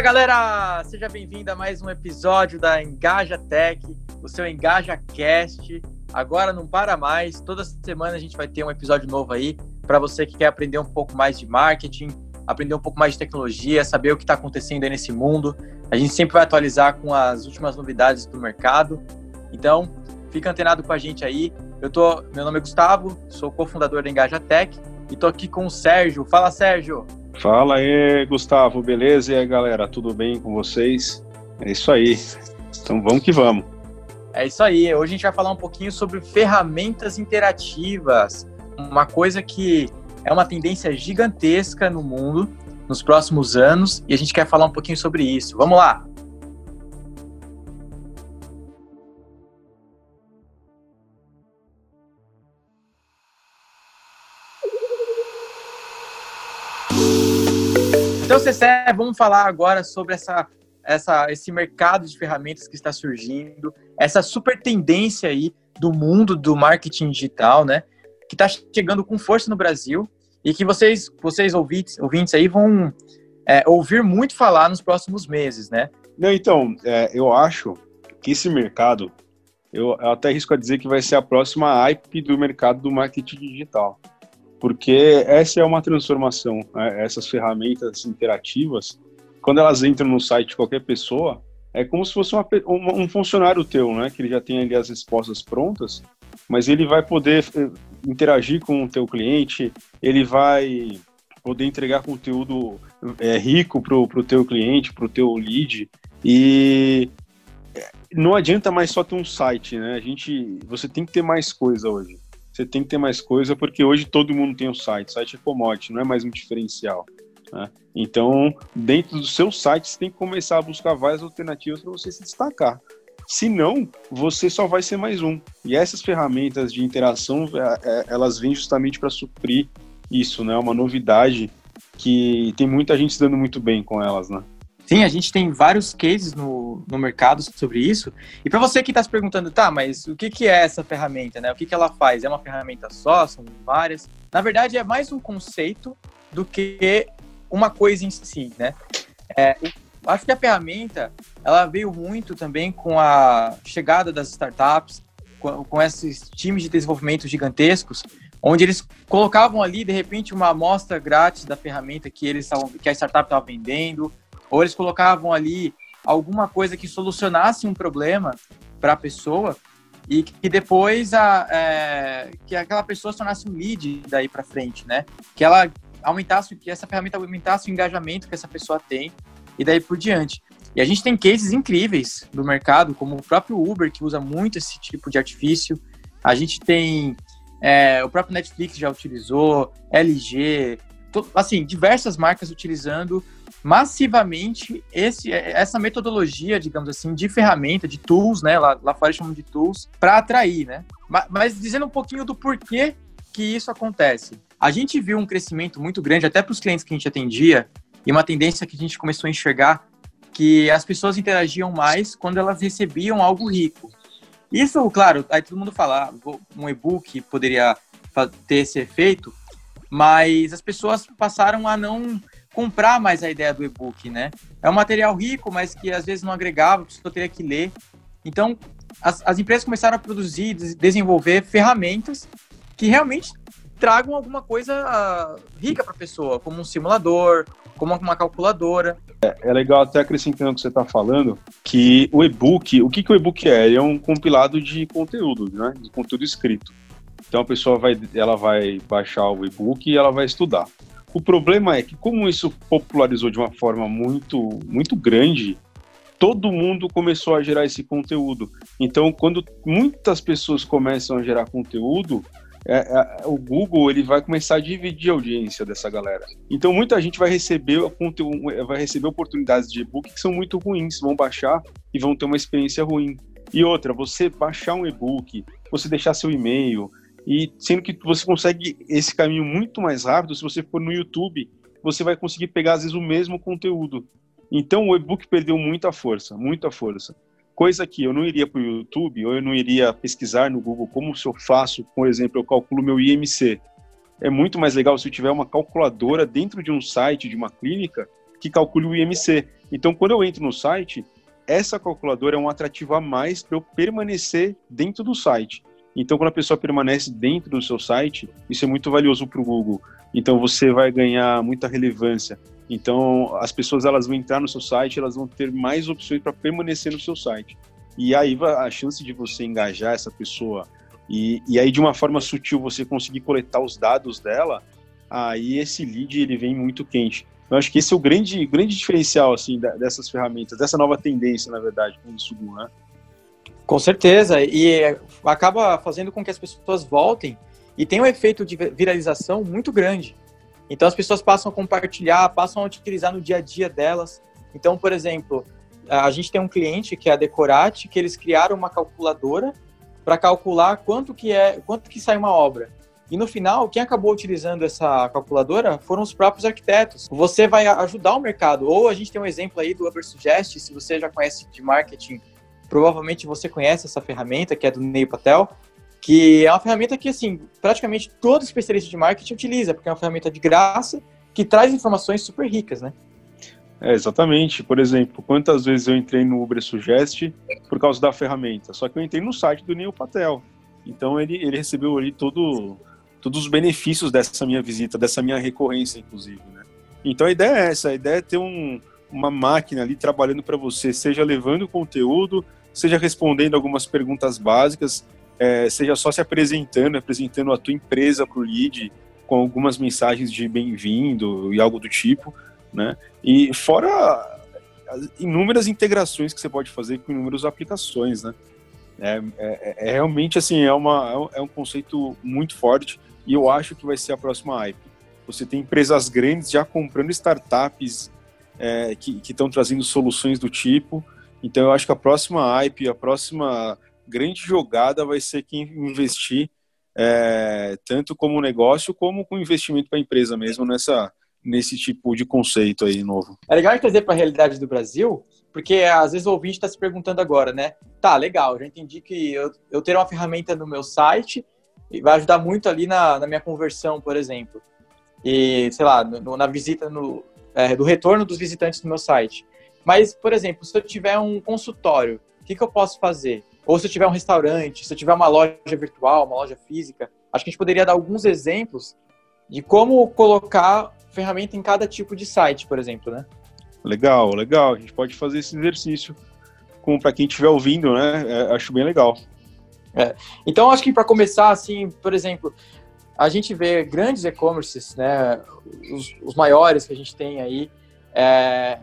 Fala galera, seja bem-vindo a mais um episódio da Engaja Tech, o seu Engaja Cast. Agora não para mais, toda semana a gente vai ter um episódio novo aí para você que quer aprender um pouco mais de marketing, aprender um pouco mais de tecnologia, saber o que está acontecendo aí nesse mundo. A gente sempre vai atualizar com as últimas novidades do mercado. Então, fica antenado com a gente aí. Eu tô, meu nome é Gustavo, sou cofundador da Engaja Tech e tô aqui com o Sérgio. Fala, Sérgio. Fala aí, Gustavo, beleza? E aí, galera, tudo bem com vocês? É isso aí. Então vamos que vamos. É isso aí. Hoje a gente vai falar um pouquinho sobre ferramentas interativas, uma coisa que é uma tendência gigantesca no mundo nos próximos anos e a gente quer falar um pouquinho sobre isso. Vamos lá. Então, Cessé, vamos falar agora sobre essa, essa, esse mercado de ferramentas que está surgindo, essa super tendência aí do mundo do marketing digital, né? Que está chegando com força no Brasil e que vocês, vocês ouvintes, ouvintes aí vão é, ouvir muito falar nos próximos meses, né? Não, então, é, eu acho que esse mercado, eu até risco a dizer que vai ser a próxima hype do mercado do marketing digital porque essa é uma transformação. Né? Essas ferramentas interativas, quando elas entram no site de qualquer pessoa, é como se fosse uma, um funcionário teu, né? Que ele já tem ali as respostas prontas, mas ele vai poder eh, interagir com o teu cliente, ele vai poder entregar conteúdo é, rico para o teu cliente, para o teu lead, e eh, não adianta mais só ter um site, né? A gente, você tem que ter mais coisa hoje você tem que ter mais coisa, porque hoje todo mundo tem um site. O site é commodity, não é mais um diferencial. Né? Então, dentro do seu site, você tem que começar a buscar várias alternativas para você se destacar. Se não, você só vai ser mais um. E essas ferramentas de interação, é, é, elas vêm justamente para suprir isso, né? Uma novidade que tem muita gente se dando muito bem com elas, né? Sim, a gente tem vários cases no, no mercado sobre isso. E para você que está se perguntando, tá, mas o que, que é essa ferramenta, né? O que, que ela faz? É uma ferramenta só? São várias? Na verdade, é mais um conceito do que uma coisa em si, né? É, acho que a ferramenta, ela veio muito também com a chegada das startups, com, com esses times de desenvolvimento gigantescos, onde eles colocavam ali, de repente, uma amostra grátis da ferramenta que eles tavam, que a startup estava vendendo, ou eles colocavam ali alguma coisa que solucionasse um problema para a pessoa e que depois a, é, que aquela pessoa se tornasse um lead daí para frente, né? Que ela aumentasse, que essa ferramenta aumentasse o engajamento que essa pessoa tem e daí por diante. E a gente tem cases incríveis do mercado, como o próprio Uber, que usa muito esse tipo de artifício. A gente tem é, o próprio Netflix já utilizou, LG, assim, diversas marcas utilizando massivamente esse, essa metodologia, digamos assim, de ferramenta, de tools, né? Lá, lá fora chamam de tools, para atrair, né? Mas, mas, dizendo um pouquinho do porquê que isso acontece. A gente viu um crescimento muito grande, até para os clientes que a gente atendia, e uma tendência que a gente começou a enxergar que as pessoas interagiam mais quando elas recebiam algo rico. Isso, claro, aí todo mundo fala, ah, um e-book poderia ter esse efeito, mas as pessoas passaram a não comprar mais a ideia do e-book, né? É um material rico, mas que às vezes não agregava, a pessoa teria que ler. Então, as, as empresas começaram a produzir, desenvolver ferramentas que realmente tragam alguma coisa uh, rica para a pessoa, como um simulador, como uma calculadora. É, é legal até acrescentando o que você está falando, que o e-book, o que, que o e-book é? Ele é um compilado de conteúdo, né? De conteúdo escrito. Então a pessoa vai, ela vai baixar o e-book e ela vai estudar. O problema é que, como isso popularizou de uma forma muito, muito grande, todo mundo começou a gerar esse conteúdo. Então, quando muitas pessoas começam a gerar conteúdo, é, é, o Google ele vai começar a dividir a audiência dessa galera. Então, muita gente vai receber vai receber oportunidades de e-book que são muito ruins, vão baixar e vão ter uma experiência ruim. E outra, você baixar um e-book, você deixar seu e-mail, e sendo que você consegue esse caminho muito mais rápido se você for no YouTube, você vai conseguir pegar às vezes o mesmo conteúdo. Então o e-book perdeu muita força, muita força. Coisa que eu não iria para o YouTube ou eu não iria pesquisar no Google como se eu faço, por exemplo, eu calculo meu IMC. É muito mais legal se eu tiver uma calculadora dentro de um site de uma clínica que calcule o IMC. Então, quando eu entro no site, essa calculadora é um atrativo a mais para eu permanecer dentro do site. Então, quando a pessoa permanece dentro do seu site, isso é muito valioso para o Google. Então, você vai ganhar muita relevância. Então, as pessoas elas vão entrar no seu site, elas vão ter mais opções para permanecer no seu site. E aí a chance de você engajar essa pessoa e, e aí de uma forma sutil você conseguir coletar os dados dela, aí esse lead ele vem muito quente. Eu acho que esse é o grande, grande diferencial assim dessas ferramentas, dessa nova tendência, na verdade, com o Sugu, né? Com certeza, e acaba fazendo com que as pessoas voltem e tem um efeito de viralização muito grande. Então as pessoas passam a compartilhar, passam a utilizar no dia a dia delas. Então, por exemplo, a gente tem um cliente que é a Decorate, que eles criaram uma calculadora para calcular quanto que é, quanto que sai uma obra. E no final, quem acabou utilizando essa calculadora foram os próprios arquitetos. Você vai ajudar o mercado. Ou a gente tem um exemplo aí do Ubersuggest, se você já conhece de marketing, provavelmente você conhece essa ferramenta, que é do Neil Patel, que é uma ferramenta que, assim, praticamente todo especialista de marketing utiliza, porque é uma ferramenta de graça que traz informações super ricas, né? É, exatamente. Por exemplo, quantas vezes eu entrei no Uber Suggest por causa da ferramenta? Só que eu entrei no site do Neil Patel. Então ele, ele recebeu ali todo, todos os benefícios dessa minha visita, dessa minha recorrência, inclusive. Né? Então a ideia é essa: a ideia é ter um, uma máquina ali trabalhando para você, seja levando conteúdo, seja respondendo algumas perguntas básicas, é, seja só se apresentando, apresentando a tua empresa para o lead com algumas mensagens de bem-vindo e algo do tipo, né? E fora inúmeras integrações que você pode fazer com inúmeras aplicações, né? É, é, é, realmente assim é uma é um conceito muito forte e eu acho que vai ser a próxima hype. Você tem empresas grandes já comprando startups é, que estão trazendo soluções do tipo. Então eu acho que a próxima hype, a próxima grande jogada vai ser quem investir é, tanto como negócio como com investimento para a empresa mesmo nessa nesse tipo de conceito aí novo. É legal trazer para a realidade do Brasil, porque às vezes o ouvinte está se perguntando agora, né? Tá, legal, já entendi que eu, eu ter uma ferramenta no meu site vai ajudar muito ali na, na minha conversão, por exemplo. E, sei lá, no, na visita, no, é, do retorno dos visitantes no meu site. Mas, por exemplo, se eu tiver um consultório, o que, que eu posso fazer? Ou se eu tiver um restaurante, se eu tiver uma loja virtual, uma loja física, acho que a gente poderia dar alguns exemplos de como colocar ferramenta em cada tipo de site, por exemplo, né? Legal, legal. A gente pode fazer esse exercício para quem estiver ouvindo, né? É, acho bem legal. É. Então, acho que para começar, assim, por exemplo, a gente vê grandes e-commerces, né? Os, os, maiores que a gente tem aí, é,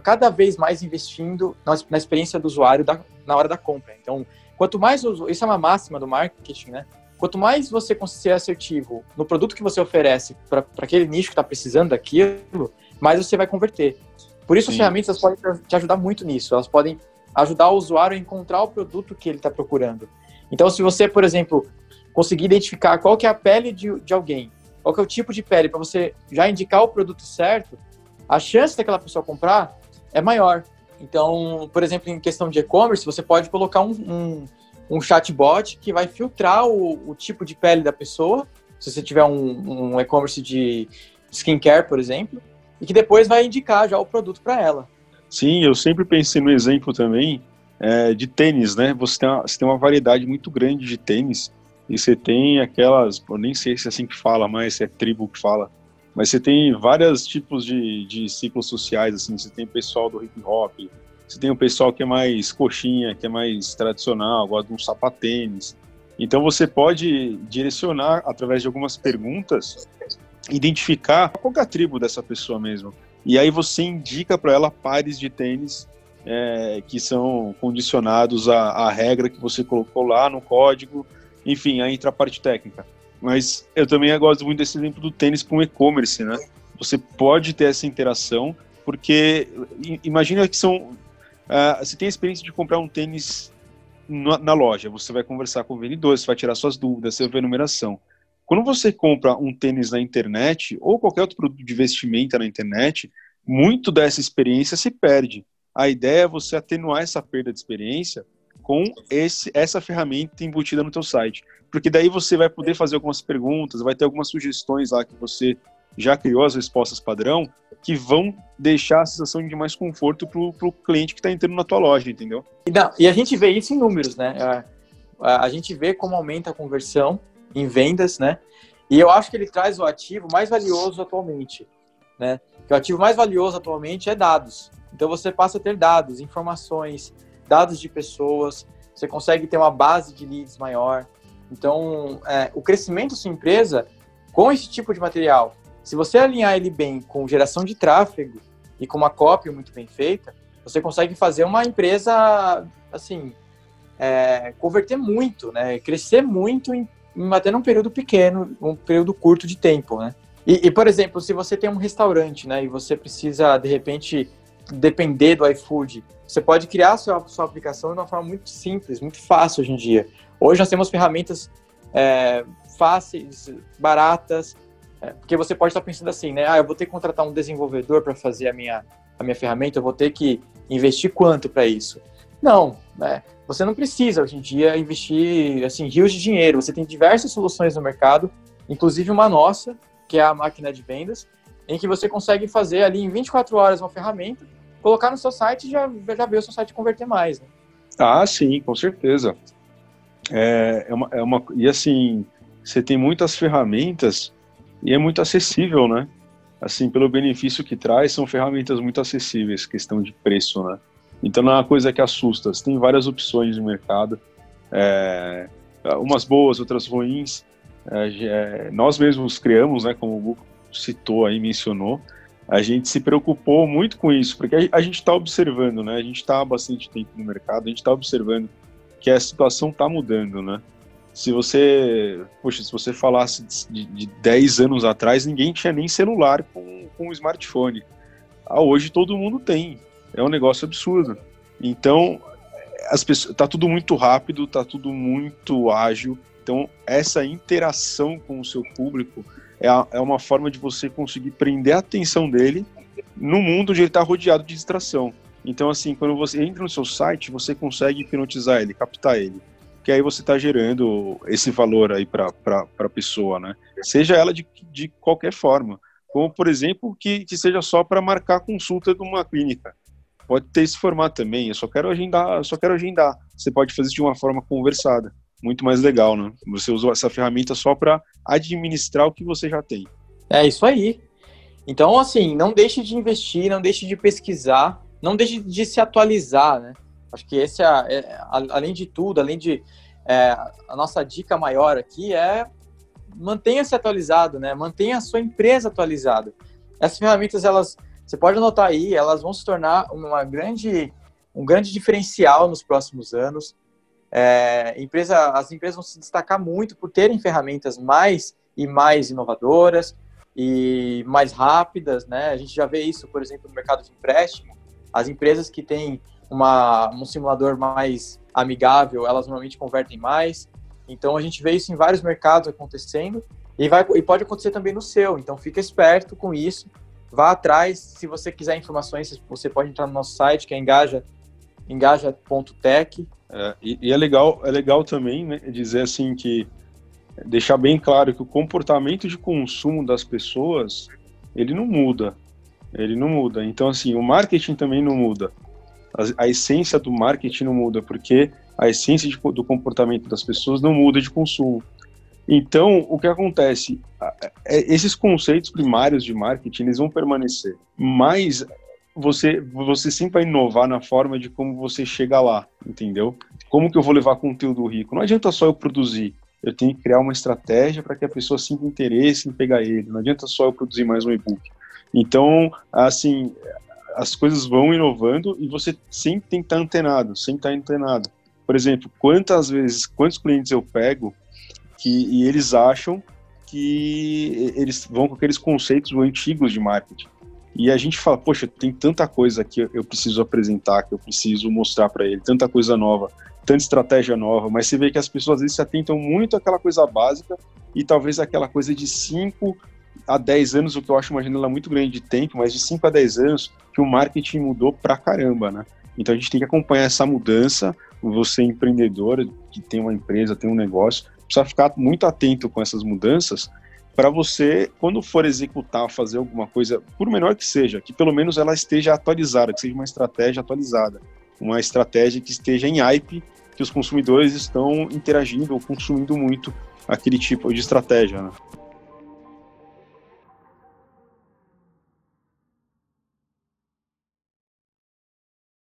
cada vez mais investindo na, experiência do usuário da, na hora da compra. Então, quanto mais isso é uma máxima do marketing, né? Quanto mais você conseguir ser assertivo no produto que você oferece para aquele nicho que está precisando daquilo, mais você vai converter. Por isso, Sim. as ferramentas podem te ajudar muito nisso. Elas podem ajudar o usuário a encontrar o produto que ele está procurando. Então, se você, por exemplo, conseguir identificar qual que é a pele de, de alguém, qual que é o tipo de pele, para você já indicar o produto certo, a chance daquela pessoa comprar é maior. Então, por exemplo, em questão de e-commerce, você pode colocar um, um, um chatbot que vai filtrar o, o, tipo de pele da pessoa, se você tiver um, um e-commerce de skincare, por exemplo, e que depois vai indicar já o produto para ela. Sim, eu sempre pensei no exemplo também é, de tênis, né? Você tem, uma, você tem uma variedade muito grande de tênis e você tem aquelas, eu nem sei se é assim que fala, mas é tribo que fala, mas você tem vários tipos de, de ciclos sociais, assim, você tem o pessoal do hip hop, você tem o pessoal que é mais coxinha, que é mais tradicional, gosta de um sapatênis. Então você pode direcionar através de algumas perguntas, identificar qual é a tribo dessa pessoa mesmo. E aí você indica para ela pares de tênis é, que são condicionados à, à, regra que você colocou lá no código, enfim, aí entra a parte técnica. Mas eu também gosto muito desse exemplo do tênis com e-commerce, né? Você pode ter essa interação, porque imagina que são. Uh, você tem a experiência de comprar um tênis na, na, loja, você vai conversar com o vendedor, você vai tirar suas dúvidas, você vai ver a numeração. Quando você compra um tênis na internet, ou qualquer outro produto de vestimenta na internet, muito dessa experiência se perde a ideia é você atenuar essa perda de experiência com esse, essa ferramenta embutida no teu site. Porque daí você vai poder fazer algumas perguntas, vai ter algumas sugestões lá que você já criou as respostas padrão, que vão deixar a sensação de mais conforto para o cliente que está entrando na tua loja, entendeu? E, não, e, a gente vê isso em números, né? A, a, gente vê como aumenta a conversão em vendas, né? E eu acho que ele traz o ativo mais valioso atualmente, né? Que o ativo mais valioso atualmente é dados. Então você passa a ter dados, informações, dados de pessoas, você consegue ter uma base de leads maior. Então, é, o crescimento da sua empresa com esse tipo de material, se você alinhar ele bem com geração de tráfego e com uma cópia muito bem feita, você consegue fazer uma empresa, assim, é, converter muito, né? Crescer muito em, em, até num período pequeno, um período curto de tempo, né? E, e, por exemplo, se você tem um restaurante, né, e você precisa, de repente, depender do iFood, você pode criar a sua, sua aplicação de uma forma muito simples, muito fácil hoje em dia. Hoje nós temos ferramentas é, fáceis, baratas, é, porque você pode estar pensando assim, né? Ah, eu vou ter que contratar um desenvolvedor para fazer a minha, a minha ferramenta, eu vou ter que investir quanto para isso? Não, né? Você não precisa hoje em dia investir assim rios de dinheiro. Você tem diversas soluções no mercado, inclusive uma nossa, que é a máquina de vendas, em que você consegue fazer ali em 24 horas uma ferramenta, colocar no seu site e já, já ver o seu site converter mais. Né? Ah, sim, com certeza. É, é, uma, é uma, e assim, você tem muitas ferramentas e é muito acessível, né? Assim, pelo benefício que traz, são ferramentas muito acessíveis, questão de preço, né? Então não é uma coisa que assusta. Você tem várias opções no mercado, é, umas boas, outras ruins. É, é, nós mesmos criamos, né? Como o Google citou aí, mencionou, a gente se preocupou muito com isso, porque a gente está observando, né? A gente está há bastante tempo no mercado, a gente está observando que a situação está mudando, né? Se você, poxa, se você falasse de, de 10 anos atrás, ninguém tinha nem celular com, com smartphone. Ah, hoje todo mundo tem. É um negócio absurdo. Então, as pessoas, tá tudo muito rápido, tá tudo muito ágil. Então, essa interação com o seu público é, a, é uma forma de você conseguir prender a atenção dele no mundo onde ele está rodeado de distração. Então, assim, quando você entra no seu site, você consegue hipnotizar ele, captar ele. Que aí você está gerando esse valor aí para a pessoa, né? Seja ela de, de qualquer forma. Como, por exemplo, que, que seja só para marcar consulta de uma clínica. Pode ter esse formato também. Eu só quero agendar, só quero agendar. Você pode fazer de uma forma conversada muito mais legal, né? Você usou essa ferramenta só para administrar o que você já tem. É isso aí. Então, assim, não deixe de investir, não deixe de pesquisar, não deixe de se atualizar, né? Acho que esse é, é além de tudo, além de é, a nossa dica maior aqui é mantenha-se atualizado, né? Mantenha a sua empresa atualizada. Essas ferramentas, elas, você pode anotar aí, elas vão se tornar uma grande, um grande diferencial nos próximos anos. É, empresa, as empresas vão se destacar muito por terem ferramentas mais e mais inovadoras e mais rápidas, né? A gente já vê isso, por exemplo, no mercado de empréstimo. As empresas que têm uma, um simulador mais amigável, elas normalmente convertem mais. Então a gente vê isso em vários mercados acontecendo e, vai, e pode acontecer também no seu. Então fica esperto com isso, vá atrás. Se você quiser informações, você pode entrar no nosso site que é engaja engaja.tech. É, e, e, é legal, é legal também né, dizer assim que deixar bem claro que o comportamento de consumo das pessoas ele não muda, ele não muda. Então assim, o marketing também não muda. A, a essência do marketing não muda porque a essência de, do comportamento das pessoas não muda de consumo. Então, o que acontece? É, esses conceitos primários de marketing eles vão permanecer, mas você, você sempre vai inovar na forma de como você chega lá, entendeu? Como que eu vou levar conteúdo rico? Não adianta só eu produzir, eu tenho que criar uma estratégia para que a pessoa sinta interesse em pegar ele. Não adianta só eu produzir mais um e-book. Então, assim, as coisas vão inovando e você sempre tem que estar antenado, sempre estar antenado. Por exemplo, quantas vezes, quantos clientes eu pego que e eles acham que eles vão com aqueles conceitos antigos de marketing. E a gente fala, poxa, tem tanta coisa que eu preciso apresentar, que eu preciso mostrar para ele, tanta coisa nova, tanta estratégia nova, mas você vê que as pessoas às vezes se atentam muito àquela coisa básica e talvez aquela coisa de 5 a 10 anos, o que eu acho uma janela muito grande de tempo, mas de 5 a 10 anos, que o marketing mudou pra caramba, né? Então a gente tem que acompanhar essa mudança. Você empreendedor que tem uma empresa, tem um negócio, precisa ficar muito atento com essas mudanças para você, quando for executar, fazer alguma coisa, por menor que seja, que pelo menos ela esteja atualizada, que seja uma estratégia atualizada, uma estratégia que esteja em hype, que os consumidores estão interagindo ou consumindo muito aquele tipo de estratégia. Né?